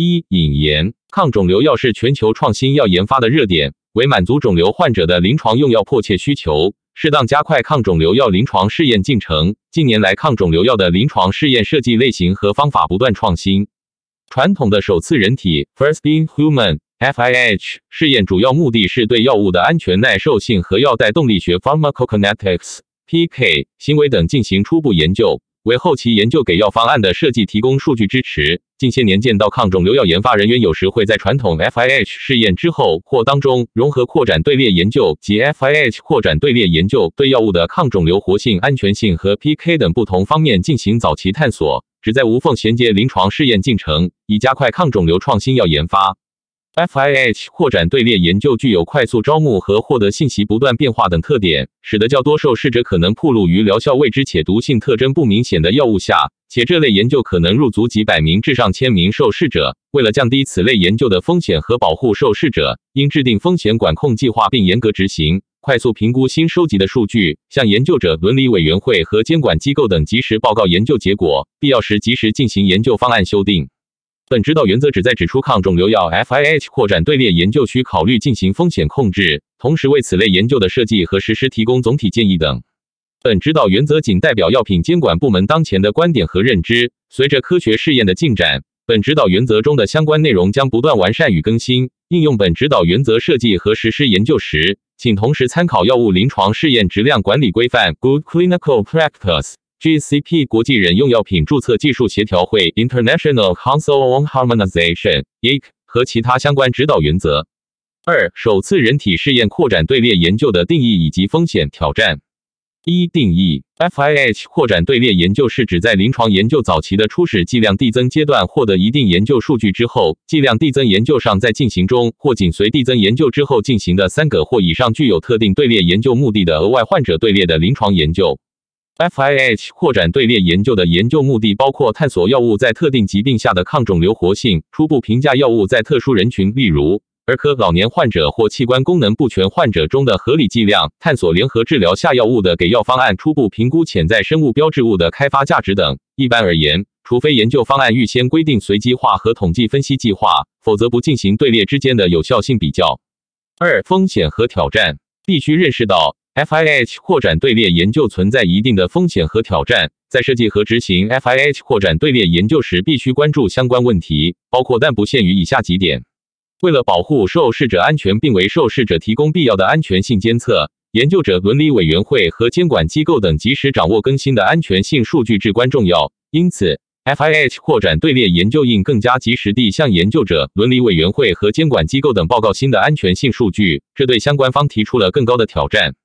一、引言：抗肿瘤药是全球创新药研发的热点，为满足肿瘤患者的临床用药迫切需求，适当加快抗肿瘤药临床试验进程。近年来，抗肿瘤药的临床试验设计类型和方法不断创新。传统的首次人体 （First in Human, FIH） 试验主要目的是对药物的安全耐受性和药代动力学 （Pharmacokinetics, PK） 行为等进行初步研究。为后期研究给药方案的设计提供数据支持。近些年见到抗肿瘤药研发人员有时会在传统 FIH 试验之后或当中融合扩展队列研究及 FIH 扩展队列研究，对药物的抗肿瘤活性、安全性和 PK 等不同方面进行早期探索，旨在无缝衔接临床试验进程，以加快抗肿瘤创新药研发。FIH 扩展队列研究具有快速招募和获得信息不断变化等特点，使得较多受试者可能暴露于疗效未知且毒性特征不明显的药物下，且这类研究可能入足几百名至上千名受试者。为了降低此类研究的风险和保护受试者，应制定风险管控计划并严格执行，快速评估新收集的数据，向研究者伦理委员会和监管机构等及时报告研究结果，必要时及时进行研究方案修订。本指导原则旨在指出，抗肿瘤药 FIH 扩展队列研究需考虑进行风险控制，同时为此类研究的设计和实施提供总体建议等。本指导原则仅代表药品监管部门当前的观点和认知。随着科学试验的进展，本指导原则中的相关内容将不断完善与更新。应用本指导原则设计和实施研究时，请同时参考药物临床试验质量管理规范 （Good Clinical Practice）。GCP 国际人用药品注册技术协调会 International Council on Harmonization（IC） 和其他相关指导原则。二、首次人体试验扩展队列研究的定义以及风险挑战。一、定义：FIH 扩展队列研究是指在临床研究早期的初始剂量递增阶段获得一定研究数据之后，剂量递增研究上在进行中或紧随递增研究之后进行的三个或以上具有特定队列研究目的的额外患者队列的临床研究。FIH 扩展队列研究的研究目的包括探索药物在特定疾病下的抗肿瘤活性，初步评价药物在特殊人群，例如儿科、老年患者或器官功能不全患者中的合理剂量，探索联合治疗下药物的给药方案，初步评估潜在生物标志物的开发价值等。一般而言，除非研究方案预先规定随机化和统计分析计划，否则不进行队列之间的有效性比较。二、风险和挑战，必须认识到。FIH 扩展队列研究存在一定的风险和挑战，在设计和执行 FIH 扩展队列研究时，必须关注相关问题，包括但不限于以下几点：为了保护受试者安全，并为受试者提供必要的安全性监测，研究者伦理委员会和监管机构等及时掌握更新的安全性数据至关重要。因此，FIH 扩展队列研究应更加及时地向研究者、伦理委员会和监管机构等报告新的安全性数据，这对相关方提出了更高的挑战。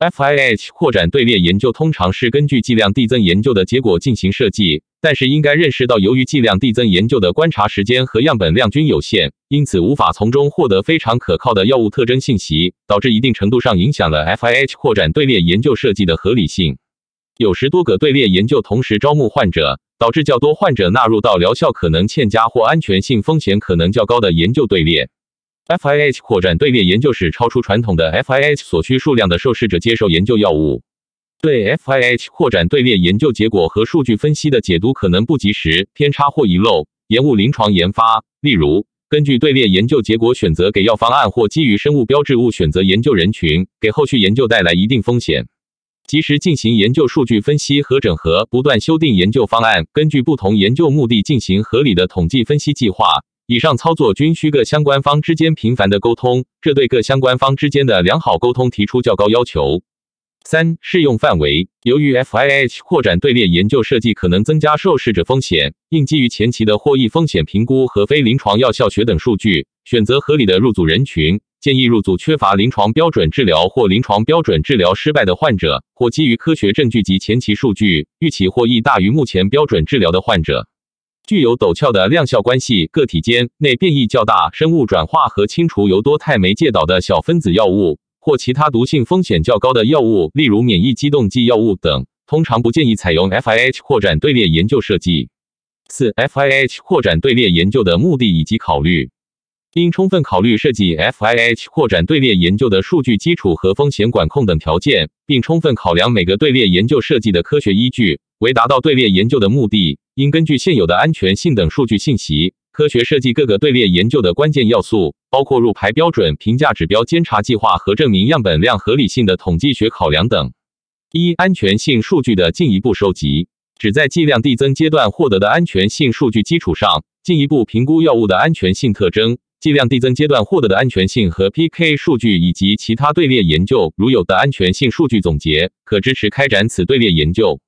FIH 扩展队列研究通常是根据剂量递增研究的结果进行设计，但是应该认识到，由于剂量递增研究的观察时间和样本量均有限，因此无法从中获得非常可靠的药物特征信息，导致一定程度上影响了 FIH 扩展队列研究设计的合理性。有时多个队列研究同时招募患者，导致较多患者纳入到疗效可能欠佳或安全性风险可能较高的研究队列。FIH 扩展队列研究室超出传统的 FIH 所需数量的受试者接受研究药物。对 FIH 扩展队列研究结果和数据分析的解读可能不及时、偏差或遗漏，延误临床研发。例如，根据队列研究结果选择给药方案，或基于生物标志物选择研究人群，给后续研究带来一定风险。及时进行研究数据分析和整合，不断修订研究方案，根据不同研究目的进行合理的统计分析计划。以上操作均需各相关方之间频繁的沟通，这对各相关方之间的良好沟通提出较高要求。三、适用范围。由于 FIH 扩展队列研究设计可能增加受试者风险，应基于前期的获益风险评估和非临床药效学等数据，选择合理的入组人群。建议入组缺乏临床标准治疗或临床标准治疗失败的患者，或基于科学证据及前期数据预期获益大于目前标准治疗的患者。具有陡峭的量效关系、个体间内变异较大、生物转化和清除由多肽酶介导的小分子药物或其他毒性风险较高的药物，例如免疫激动剂药物等，通常不建议采用 FIH 扩展队列研究设计。四、FIH 扩展队列研究的目的以及考虑。应充分考虑设计 FIH 扩展队列研究的数据基础和风险管控等条件，并充分考量每个队列研究设计的科学依据。为达到队列研究的目的，应根据现有的安全性等数据信息，科学设计各个队列研究的关键要素，包括入排标准、评价指标、监察计划和证明样本量合理性的统计学考量等。一、安全性数据的进一步收集，指在剂量递增阶段获得的安全性数据基础上，进一步评估药物的安全性特征。剂量递增阶段获得的安全性和 PK 数据以及其他队列研究，如有的安全性数据总结，可支持开展此队列研究。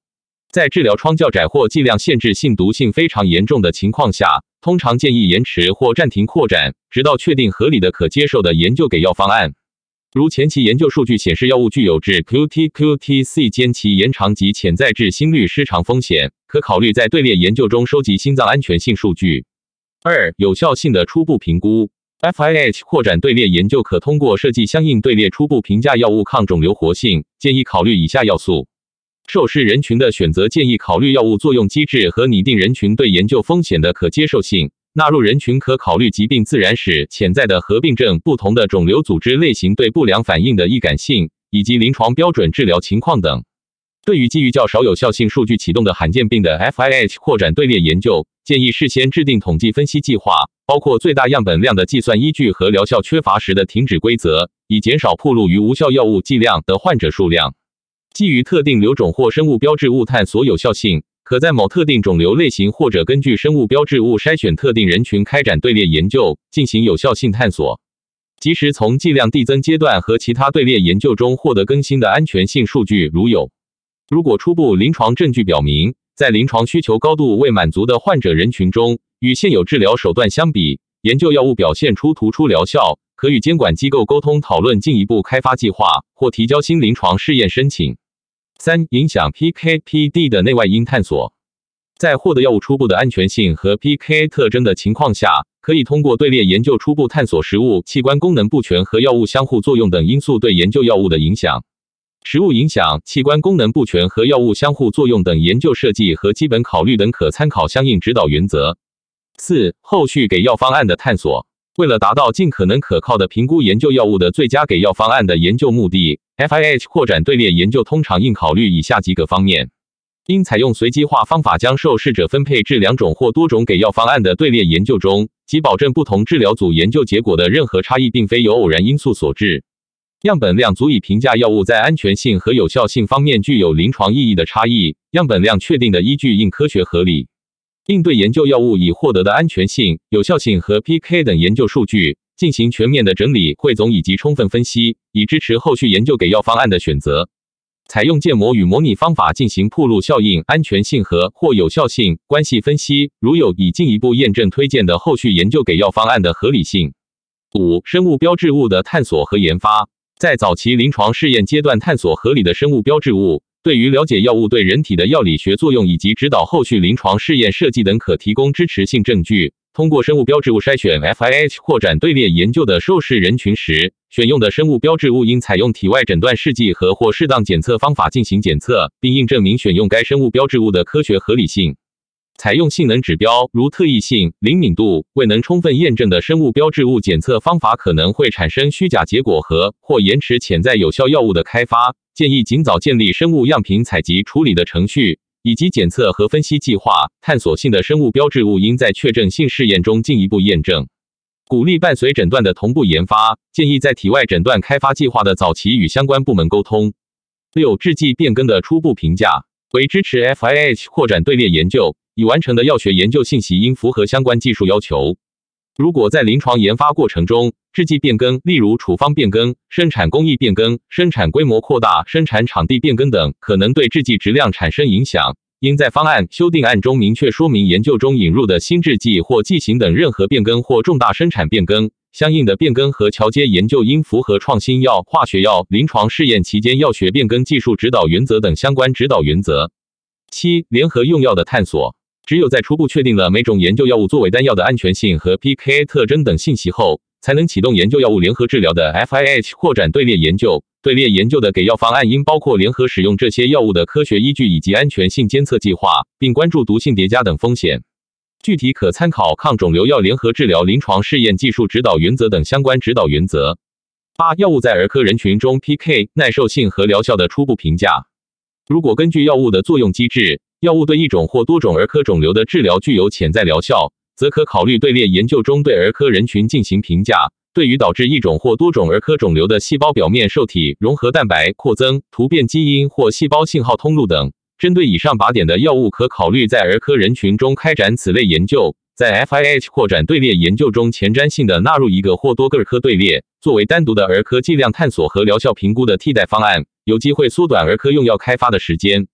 在治疗疮较窄或剂量限制性毒性非常严重的情况下，通常建议延迟或暂停扩展，直到确定合理的、可接受的研究给药方案。如前期研究数据显示，药物具有致 QT、QTc 间期延长及潜在致心律失常风险，可考虑在队列研究中收集心脏安全性数据。二、有效性的初步评估，FIH 扩展队列研究可通过设计相应队列初步评价药物抗肿瘤活性，建议考虑以下要素。受试人群的选择建议考虑药物作用机制和拟定人群对研究风险的可接受性。纳入人群可考虑疾病自然史、潜在的合并症、不同的肿瘤组织类型对不良反应的易感性，以及临床标准治疗情况等。对于基于较少有效性数据启动的罕见病的 FIH 扩展队列研究，建议事先制定统计分析计划，包括最大样本量的计算依据和疗效缺乏时的停止规则，以减少暴露于无效药物剂量的患者数量。基于特定瘤种或生物标志物探索有效性，可在某特定肿瘤类型或者根据生物标志物筛选特定人群开展队列研究，进行有效性探索。及时从剂量递增阶段和其他队列研究中获得更新的安全性数据，如有。如果初步临床证据表明，在临床需求高度未满足的患者人群中，与现有治疗手段相比，研究药物表现出突出疗效，可与监管机构沟通讨论进一步开发计划或提交新临床试验申请。三、影响 PK/PD 的内外因探索，在获得药物初步的安全性和 PK 特征的情况下，可以通过队列研究初步探索食物、器官功能不全和药物相互作用等因素对研究药物的影响。食物影响、器官功能不全和药物相互作用等研究设计和基本考虑等可参考相应指导原则。四、后续给药方案的探索。为了达到尽可能可靠的评估研究药物的最佳给药方案的研究目的，FIH 扩展队列研究通常应考虑以下几个方面：应采用随机化方法将受试者分配至两种或多种给药方案的队列研究中，即保证不同治疗组研究结果的任何差异并非由偶然因素所致；样本量足以评价药物在安全性和有效性方面具有临床意义的差异，样本量确定的依据应科学合理。应对研究药物已获得的安全性、有效性和 PK 等研究数据进行全面的整理、汇总以及充分分析，以支持后续研究给药方案的选择。采用建模与模拟方法进行铺路效应、安全性和或有效性关系分析，如有以进一步验证推荐的后续研究给药方案的合理性。五、生物标志物的探索和研发，在早期临床试验阶段探索合理的生物标志物。对于了解药物对人体的药理学作用以及指导后续临床试验设计等，可提供支持性证据。通过生物标志物筛选 FIH 扩展队列研究的受试人群时，选用的生物标志物应采用体外诊断试剂和或适当检测方法进行检测，并应证明选用该生物标志物的科学合理性。采用性能指标，如特异性、灵敏度未能充分验证的生物标志物检测方法，可能会产生虚假结果和或延迟潜在有效药物的开发。建议尽早建立生物样品采集处理的程序，以及检测和分析计划。探索性的生物标志物应在确证性试验中进一步验证。鼓励伴随诊断的同步研发，建议在体外诊断开发计划的早期与相关部门沟通。六、制剂变更的初步评价为支持 FIH 扩展队列研究，已完成的药学研究信息应符合相关技术要求。如果在临床研发过程中，制剂变更，例如处方变更、生产工艺变更、生产规模扩大、生产场地变更等，可能对制剂质量产生影响，应在方案修订案中明确说明，研究中引入的新制剂或剂型等任何变更或重大生产变更，相应的变更和桥接研究应符合创新药、化学药临床试验期间药学变更技术指导原则等相关指导原则。七、联合用药的探索。只有在初步确定了每种研究药物作为单药的安全性和 PK 特征等信息后，才能启动研究药物联合治疗的 FIH 扩展队列研究。队列研究的给药方案应包括联合使用这些药物的科学依据以及安全性监测计划，并关注毒性叠加等风险。具体可参考抗肿瘤药联合治疗临床试验技术指导原则等相关指导原则。八、药物在儿科人群中 PK 耐受性和疗效的初步评价。如果根据药物的作用机制，药物对一种或多种儿科肿瘤的治疗具有潜在疗效，则可考虑队列研究中对儿科人群进行评价。对于导致一种或多种儿科肿瘤的细胞表面受体融合蛋白扩增、突变基因或细胞信号通路等，针对以上靶点的药物，可考虑在儿科人群中开展此类研究。在 FIH 扩展队列研究中，前瞻性的纳入一个或多个儿科队列，作为单独的儿科剂量探索和疗效评估的替代方案，有机会缩短儿科用药开发的时间。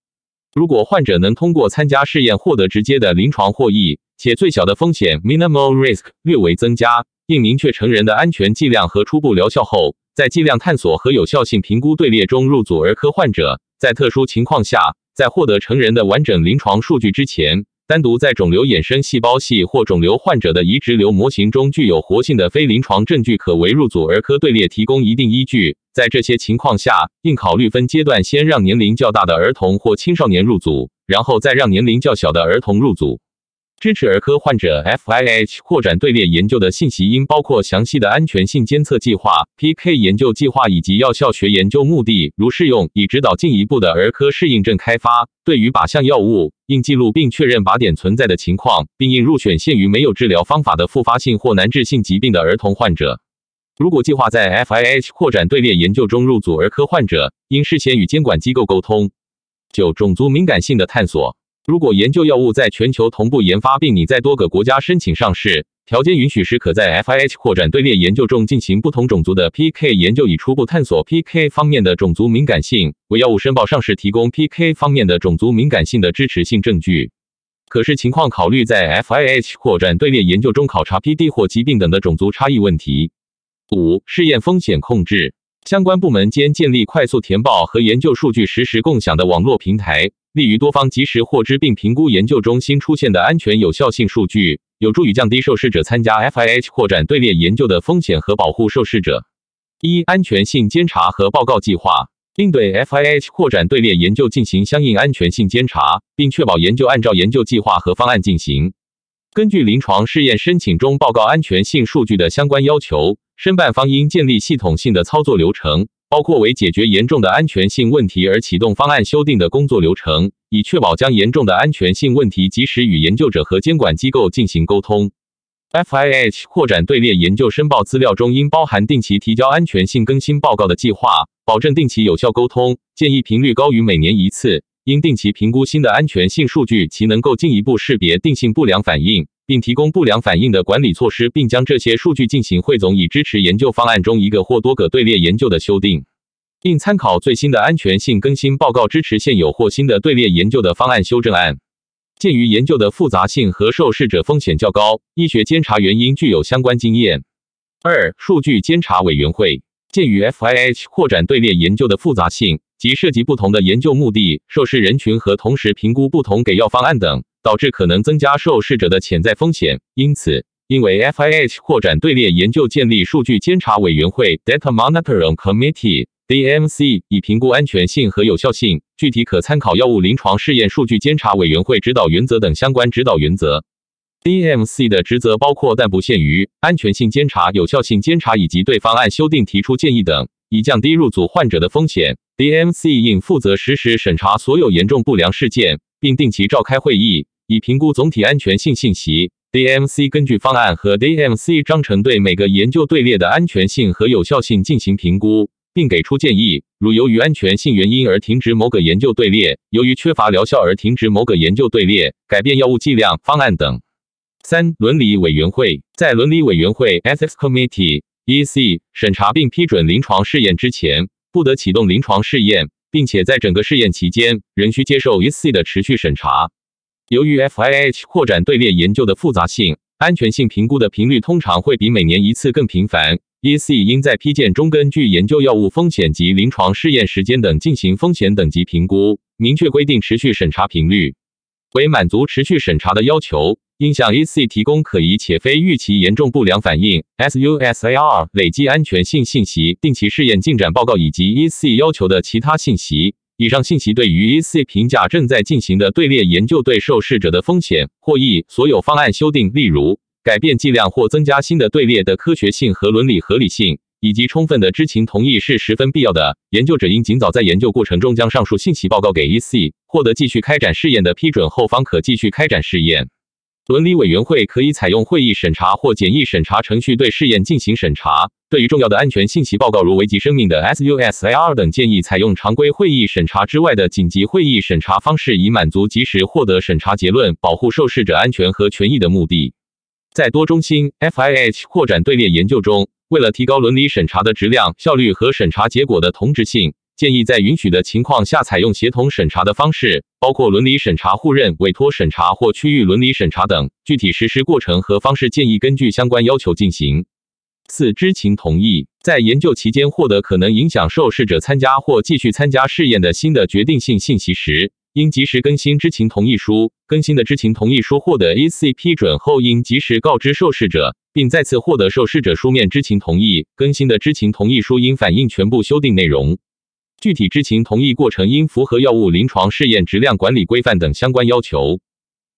如果患者能通过参加试验获得直接的临床获益，且最小的风险 （minimal risk） 略微增加。并明确成人的安全剂量和初步疗效后，在剂量探索和有效性评估队列中入组儿科患者。在特殊情况下，在获得成人的完整临床数据之前，单独在肿瘤衍生细胞系或肿瘤患者的移植瘤模型中具有活性的非临床证据，可为入组儿科队列提供一定依据。在这些情况下，应考虑分阶段先让年龄较大的儿童或青少年入组，然后再让年龄较小的儿童入组。支持儿科患者 FIH 扩展队列研究的信息应包括详细的安全性监测计划、PK 研究计划以及药效学研究目的，如适用，以指导进一步的儿科适应症开发。对于靶向药物，应记录并确认靶点存在的情况，并应入选限于没有治疗方法的复发性或难治性疾病的儿童患者。如果计划在 FIH 扩展队列研究中入组儿科患者，应事先与监管机构沟通。九、种族敏感性的探索。如果研究药物在全球同步研发，并拟在多个国家申请上市，条件允许时，可在 FIH 扩展队列研究中进行不同种族的 PK 研究，以初步探索 PK 方面的种族敏感性，为药物申报上市提供 PK 方面的种族敏感性的支持性证据。可视情况考虑在 FIH 扩展队列研究中考察 PD 或疾病等的种族差异问题。五、试验风险控制。相关部门间建立快速填报和研究数据实时共享的网络平台，利于多方及时获知并评估研究中新出现的安全有效性数据，有助于降低受试者参加 FIH 扩展队列研究的风险和保护受试者。一、安全性监察和报告计划，应对 FIH 扩展队列研究进行相应安全性监察，并确保研究按照研究计划和方案进行。根据临床试验申请中报告安全性数据的相关要求。申办方应建立系统性的操作流程，包括为解决严重的安全性问题而启动方案修订的工作流程，以确保将严重的安全性问题及时与研究者和监管机构进行沟通。FIH 扩展队列研究申报资料中应包含定期提交安全性更新报告的计划，保证定期有效沟通，建议频率高于每年一次。应定期评估新的安全性数据，其能够进一步识别定性不良反应。并提供不良反应的管理措施，并将这些数据进行汇总，以支持研究方案中一个或多个队列研究的修订。并参考最新的安全性更新报告，支持现有或新的队列研究的方案修正案。鉴于研究的复杂性和受试者风险较高，医学监察员应具有相关经验。二、数据监察委员会鉴于 FIH 扩展队列研究的复杂性及涉及不同的研究目的、受试人群和同时评估不同给药方案等。导致可能增加受试者的潜在风险，因此，因为 FIH 扩展队列研究建立数据监察委员会 （Data Monitoring Committee，DMC） 以评估安全性和有效性。具体可参考药物临床试验数据监察委员会指导原则等相关指导原则。DMC 的职责包括但不限于安全性监察、有效性监察以及对方案修订提出建议等，以降低入组患者的风险。DMC 应负责实时审查所有严重不良事件，并定期召开会议。以评估总体安全性信息，DMC 根据方案和 DMC 章程对每个研究队列的安全性和有效性进行评估，并给出建议。如由于安全性原因而停止某个研究队列，由于缺乏疗效而停止某个研究队列，改变药物剂量、方案等。三、伦理委员会在伦理委员会 （Ethics EC 审查并批准临床试验之前，不得启动临床试验，并且在整个试验期间仍需接受 EC 的持续审查。由于 FIH 扩展队列研究的复杂性，安全性评估的频率通常会比每年一次更频繁。EC 应在批件中根据研究药物风险及临床试验时间等进行风险等级评估，明确规定持续审查频率。为满足持续审查的要求，应向 EC 提供可疑且非预期严重不良反应 （SUSAR） 累计安全性信息、定期试验进展报告以及 EC 要求的其他信息。以上信息对于 EC 评价正在进行的队列研究对受试者的风险、获益、所有方案修订，例如改变剂量或增加新的队列的科学性和伦理合理性，以及充分的知情同意是十分必要的。研究者应尽早在研究过程中将上述信息报告给 EC，获得继续开展试验的批准后，方可继续开展试验。伦理委员会可以采用会议审查或简易审查程序对试验进行审查。对于重要的安全信息报告，如危及生命的 SUSAR 等，建议采用常规会议审查之外的紧急会议审查方式，以满足及时获得审查结论、保护受试者安全和权益的目的。在多中心 FIH 扩展队列研究中，为了提高伦理审查的质量、效率和审查结果的同质性。建议在允许的情况下采用协同审查的方式，包括伦理审查互认、委托审查或区域伦理审查等。具体实施过程和方式建议根据相关要求进行。四、知情同意，在研究期间获得可能影响受试者参加或继续参加试验的新的决定性信息时，应及时更新知情同意书。更新的知情同意书获得 EC 批准后，应及时告知受试者，并再次获得受试者书面知情同意。更新的知情同意书应反映全部修订内容。具体知情同意过程应符合药物临床试验质量管理规范等相关要求。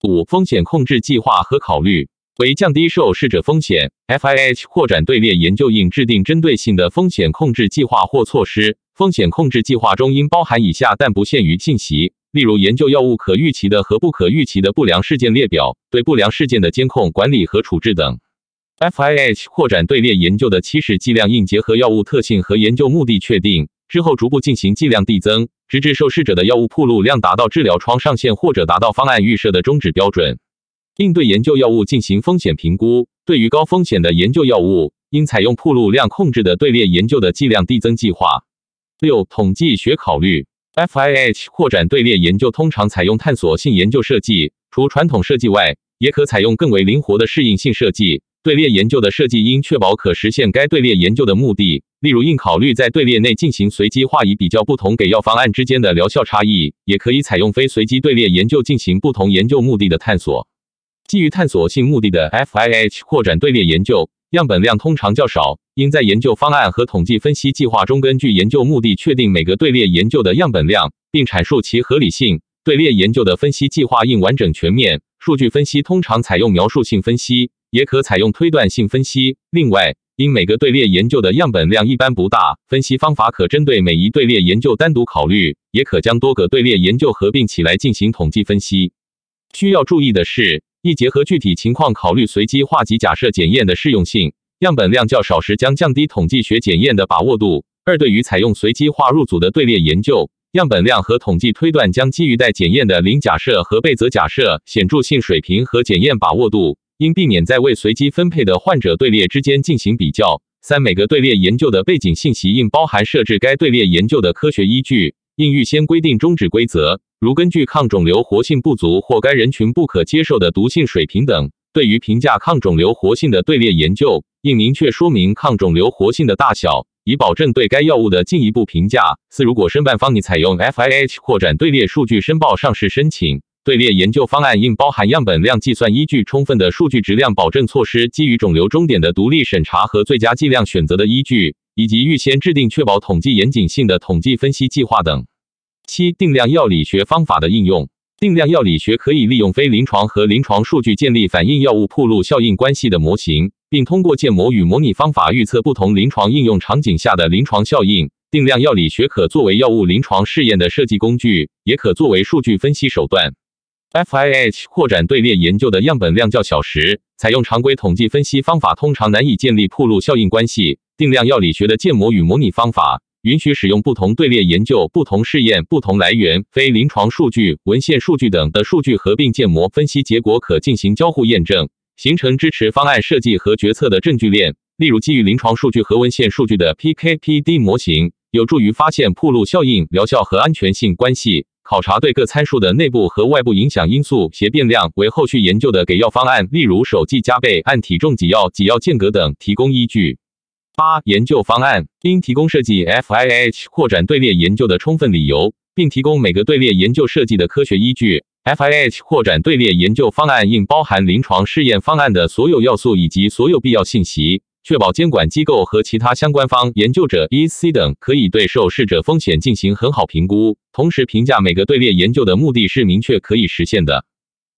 五、风险控制计划和考虑为降低受试者风险，FIH 扩展队列研究应制定针对性的风险控制计划或措施。风险控制计划中应包含以下但不限于信息，例如研究药物可预期的和不可预期的不良事件列表、对不良事件的监控、管理和处置等。FIH 扩展队列研究的起始剂量应结合药物特性和研究目的确定。之后逐步进行剂量递增，直至受试者的药物铺路量达到治疗窗上限或者达到方案预设的终止标准。应对研究药物进行风险评估，对于高风险的研究药物，应采用铺路量控制的队列研究的剂量递增计划。六、统计学考虑，FIH 扩展队列研究通常采用探索性研究设计，除传统设计外，也可采用更为灵活的适应性设计。队列研究的设计应确保可实现该队列研究的目的，例如应考虑在队列内进行随机化，以比较不同给药方案之间的疗效差异；也可以采用非随机队列研究进行不同研究目的的探索。基于探索性目的的 FIH 扩展队列研究，样本量通常较少，应在研究方案和统计分析计划中根据研究目的确定每个队列研究的样本量，并阐述其合理性。队列研究的分析计划应完整全面，数据分析通常采用描述性分析。也可采用推断性分析。另外，因每个队列研究的样本量一般不大，分析方法可针对每一队列研究单独考虑，也可将多个队列研究合并起来进行统计分析。需要注意的是，一结合具体情况考虑随机化及假设检验的适用性。样本量较少时将降低统计学检验的把握度。二，对于采用随机化入组的队列研究，样本量和统计推断将基于待检验的零假设和备则假设显著性水平和检验把握度。应避免在未随机分配的患者队列之间进行比较。三、每个队列研究的背景信息应包含设置该队列研究的科学依据，应预先规定终止规则，如根据抗肿瘤活性不足或该人群不可接受的毒性水平等。对于评价抗肿瘤活性的队列研究，应明确说明抗肿瘤活性的大小，以保证对该药物的进一步评价。四、如果申办方拟采用 FIH 扩展队列数据申报上市申请。队列研究方案应包含样本量计算依据、充分的数据质量保证措施、基于肿瘤终点的独立审查和最佳剂量选择的依据，以及预先制定确保统计严谨性的统计分析计划等。七、定量药理学方法的应用。定量药理学可以利用非临床和临床数据建立反映药物铺路效应关系的模型，并通过建模与模拟方法预测不同临床应用场景下的临床效应。定量药理学可作为药物临床试验的设计工具，也可作为数据分析手段。FIH 扩展队列研究的样本量较小时，采用常规统计分析方法通常难以建立铺路效应关系。定量药理学的建模与模拟方法允许使用不同队列研究、不同试验、不同来源、非临床数据、文献数据等的数据合并建模分析结果，可进行交互验证，形成支持方案设计和决策的证据链。例如，基于临床数据和文献数据的 PK/PD 模型，有助于发现铺路效应、疗效和安全性关系。考察对各参数的内部和外部影响因素协变量，为后续研究的给药方案，例如手剂加倍、按体重给药、给药间隔等提供依据。八、研究方案应提供设计 FIH 扩展队列研究的充分理由，并提供每个队列研究设计的科学依据。FIH 扩展队列研究方案应包含临床试验方案的所有要素以及所有必要信息。确保监管机构和其他相关方、研究者、EC 等可以对受试者风险进行很好评估，同时评价每个队列研究的目的是明确可以实现的。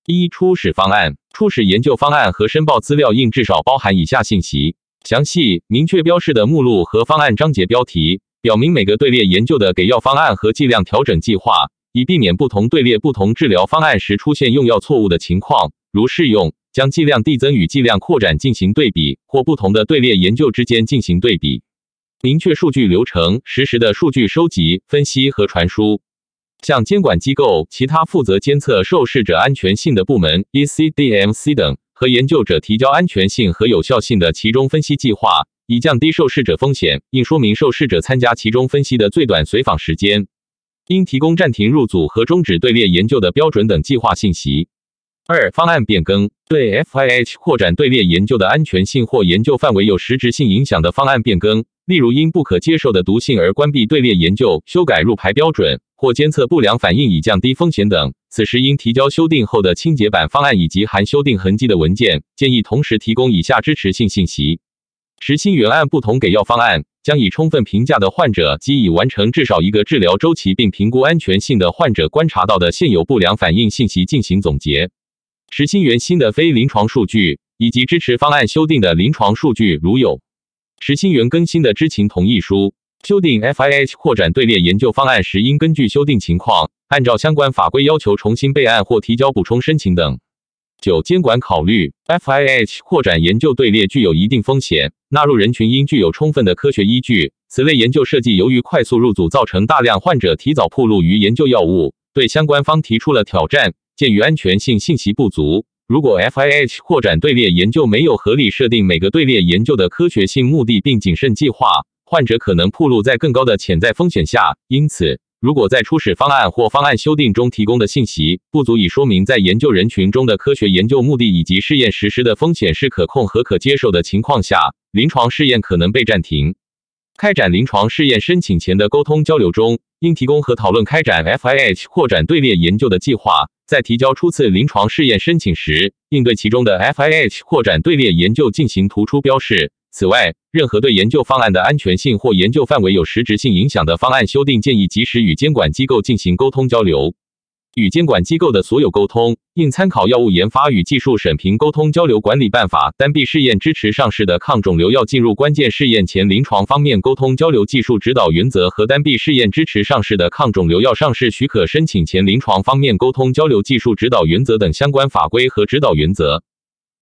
一、初始方案。初始研究方案和申报资料应至少包含以下信息：详细、明确标示的目录和方案章节标题，表明每个队列研究的给药方案和剂量调整计划，以避免不同队列不同治疗方案时出现用药错误的情况。如适用，将剂量递增与剂量扩展进行对比，或不同的队列研究之间进行对比。明确数据流程，实时的数据收集、分析和传输。向监管机构、其他负责监测受试者安全性的部门 （ECDMC） 等和研究者提交安全性和有效性的其中分析计划，以降低受试者风险。应说明受试者参加其中分析的最短随访时间。应提供暂停入组和终止队列研究的标准等计划信息。二、方案变更对 FIH 扩展队列研究的安全性或研究范围有实质性影响的方案变更，例如因不可接受的毒性而关闭队列研究、修改入排标准或监测不良反应以降低风险等，此时应提交修订后的清洁版方案以及含修订痕迹的文件。建议同时提供以下支持性信息：实新原案不同给药方案将以充分评价的患者及已完成至少一个治疗周期并评估安全性的患者观察到的现有不良反应信息进行总结。实新原新的非临床数据以及支持方案修订的临床数据，如有实新原更新的知情同意书，修订 FIH 扩展队列研究方案时，应根据修订情况，按照相关法规要求重新备案或提交补充申请等。九、监管考虑，FIH 扩展研究队列具有一定风险，纳入人群应具有充分的科学依据。此类研究设计由于快速入组，造成大量患者提早暴露于研究药物，对相关方提出了挑战。鉴于安全性信息不足，如果 FIH 扩展队列研究没有合理设定每个队列研究的科学性目的，并谨慎计划，患者可能暴露在更高的潜在风险下。因此，如果在初始方案或方案修订中提供的信息不足以说明在研究人群中的科学研究目的以及试验实施的风险是可控和可接受的情况下，临床试验可能被暂停。开展临床试验申请前的沟通交流中，应提供和讨论开展 FIH 扩展队列研究的计划。在提交初次临床试验申请时，应对其中的 FIH 扩展队列研究进行突出标示。此外，任何对研究方案的安全性或研究范围有实质性影响的方案修订建议，及时与监管机构进行沟通交流。与监管机构的所有沟通，应参考《药物研发与技术审评沟通交流管理办法》。单臂试验支持上市的抗肿瘤药进入关键试验前临床方面沟通交流技术指导原则和单臂试验支持上市的抗肿瘤药上市许可申请前临床方面沟通交流技术指导原则等相关法规和指导原则。